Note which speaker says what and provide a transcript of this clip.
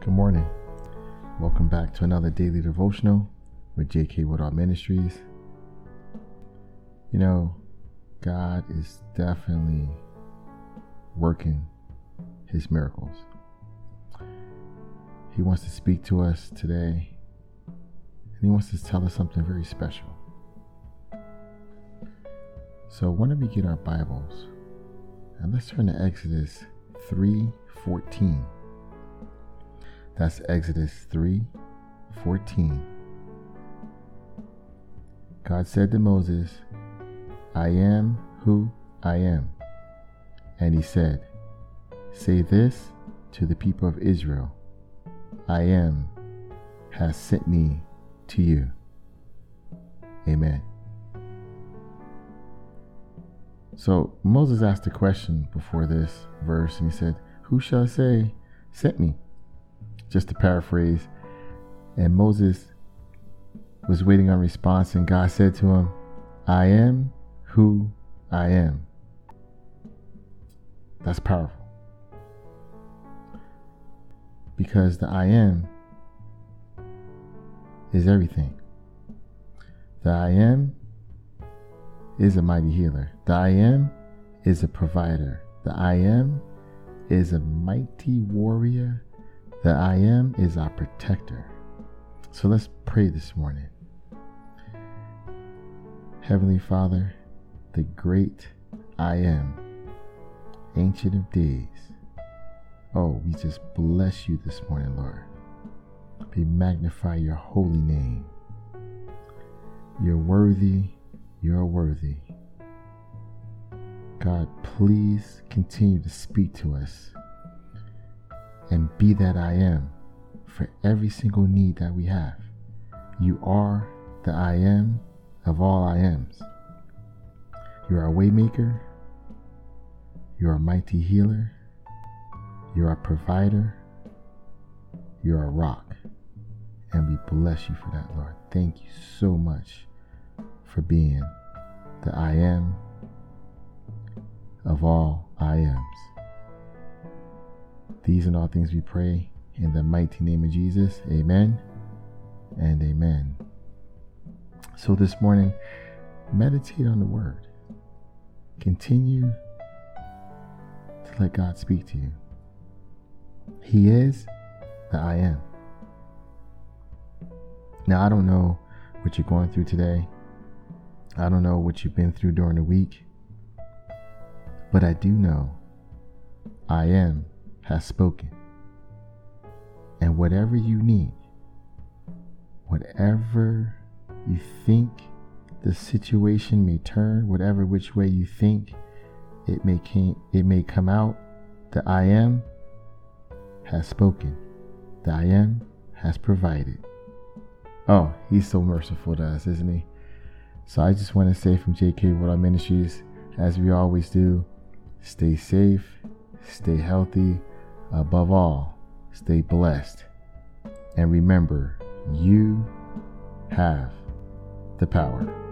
Speaker 1: Good morning. Welcome back to another daily devotional with J.K. Woodall Ministries. You know, God is definitely working his miracles. He wants to speak to us today, and he wants to tell us something very special. So, why don't we get our Bibles and let's turn to Exodus 3:14. That's Exodus 3:14. God said to Moses, I am who I am. And he said, Say this to the people of Israel I am has sent me to you. Amen. So Moses asked a question before this verse, and he said, Who shall I say sent me? Just to paraphrase. And Moses was waiting on response, and God said to him, I am who I am. That's powerful. Because the I am is everything. The I am is a mighty healer. The I am is a provider. The I am is a mighty warrior. The I am is our protector. So let's pray this morning. Heavenly Father, the great I am, Ancient of Days. Oh, we just bless you this morning, Lord. We magnify your holy name. You're worthy you're worthy. God, please continue to speak to us and be that I am for every single need that we have. You are the I am of all I ams. You're a waymaker. You're a mighty healer. You're a provider. You're a rock. And we bless you for that, Lord. Thank you so much for being the I am of all I ams. These and all things we pray in the mighty name of Jesus. Amen and amen. So this morning, meditate on the word. Continue to let God speak to you. He is the I am. Now, I don't know what you're going through today. I don't know what you've been through during the week, but I do know I am has spoken. And whatever you need, whatever you think the situation may turn, whatever which way you think it may came, it may come out, the I am has spoken. The I am has provided. Oh, he's so merciful to us, isn't he? So I just want to say from JK Woodall Ministries, as we always do, stay safe, stay healthy, above all, stay blessed. And remember, you have the power.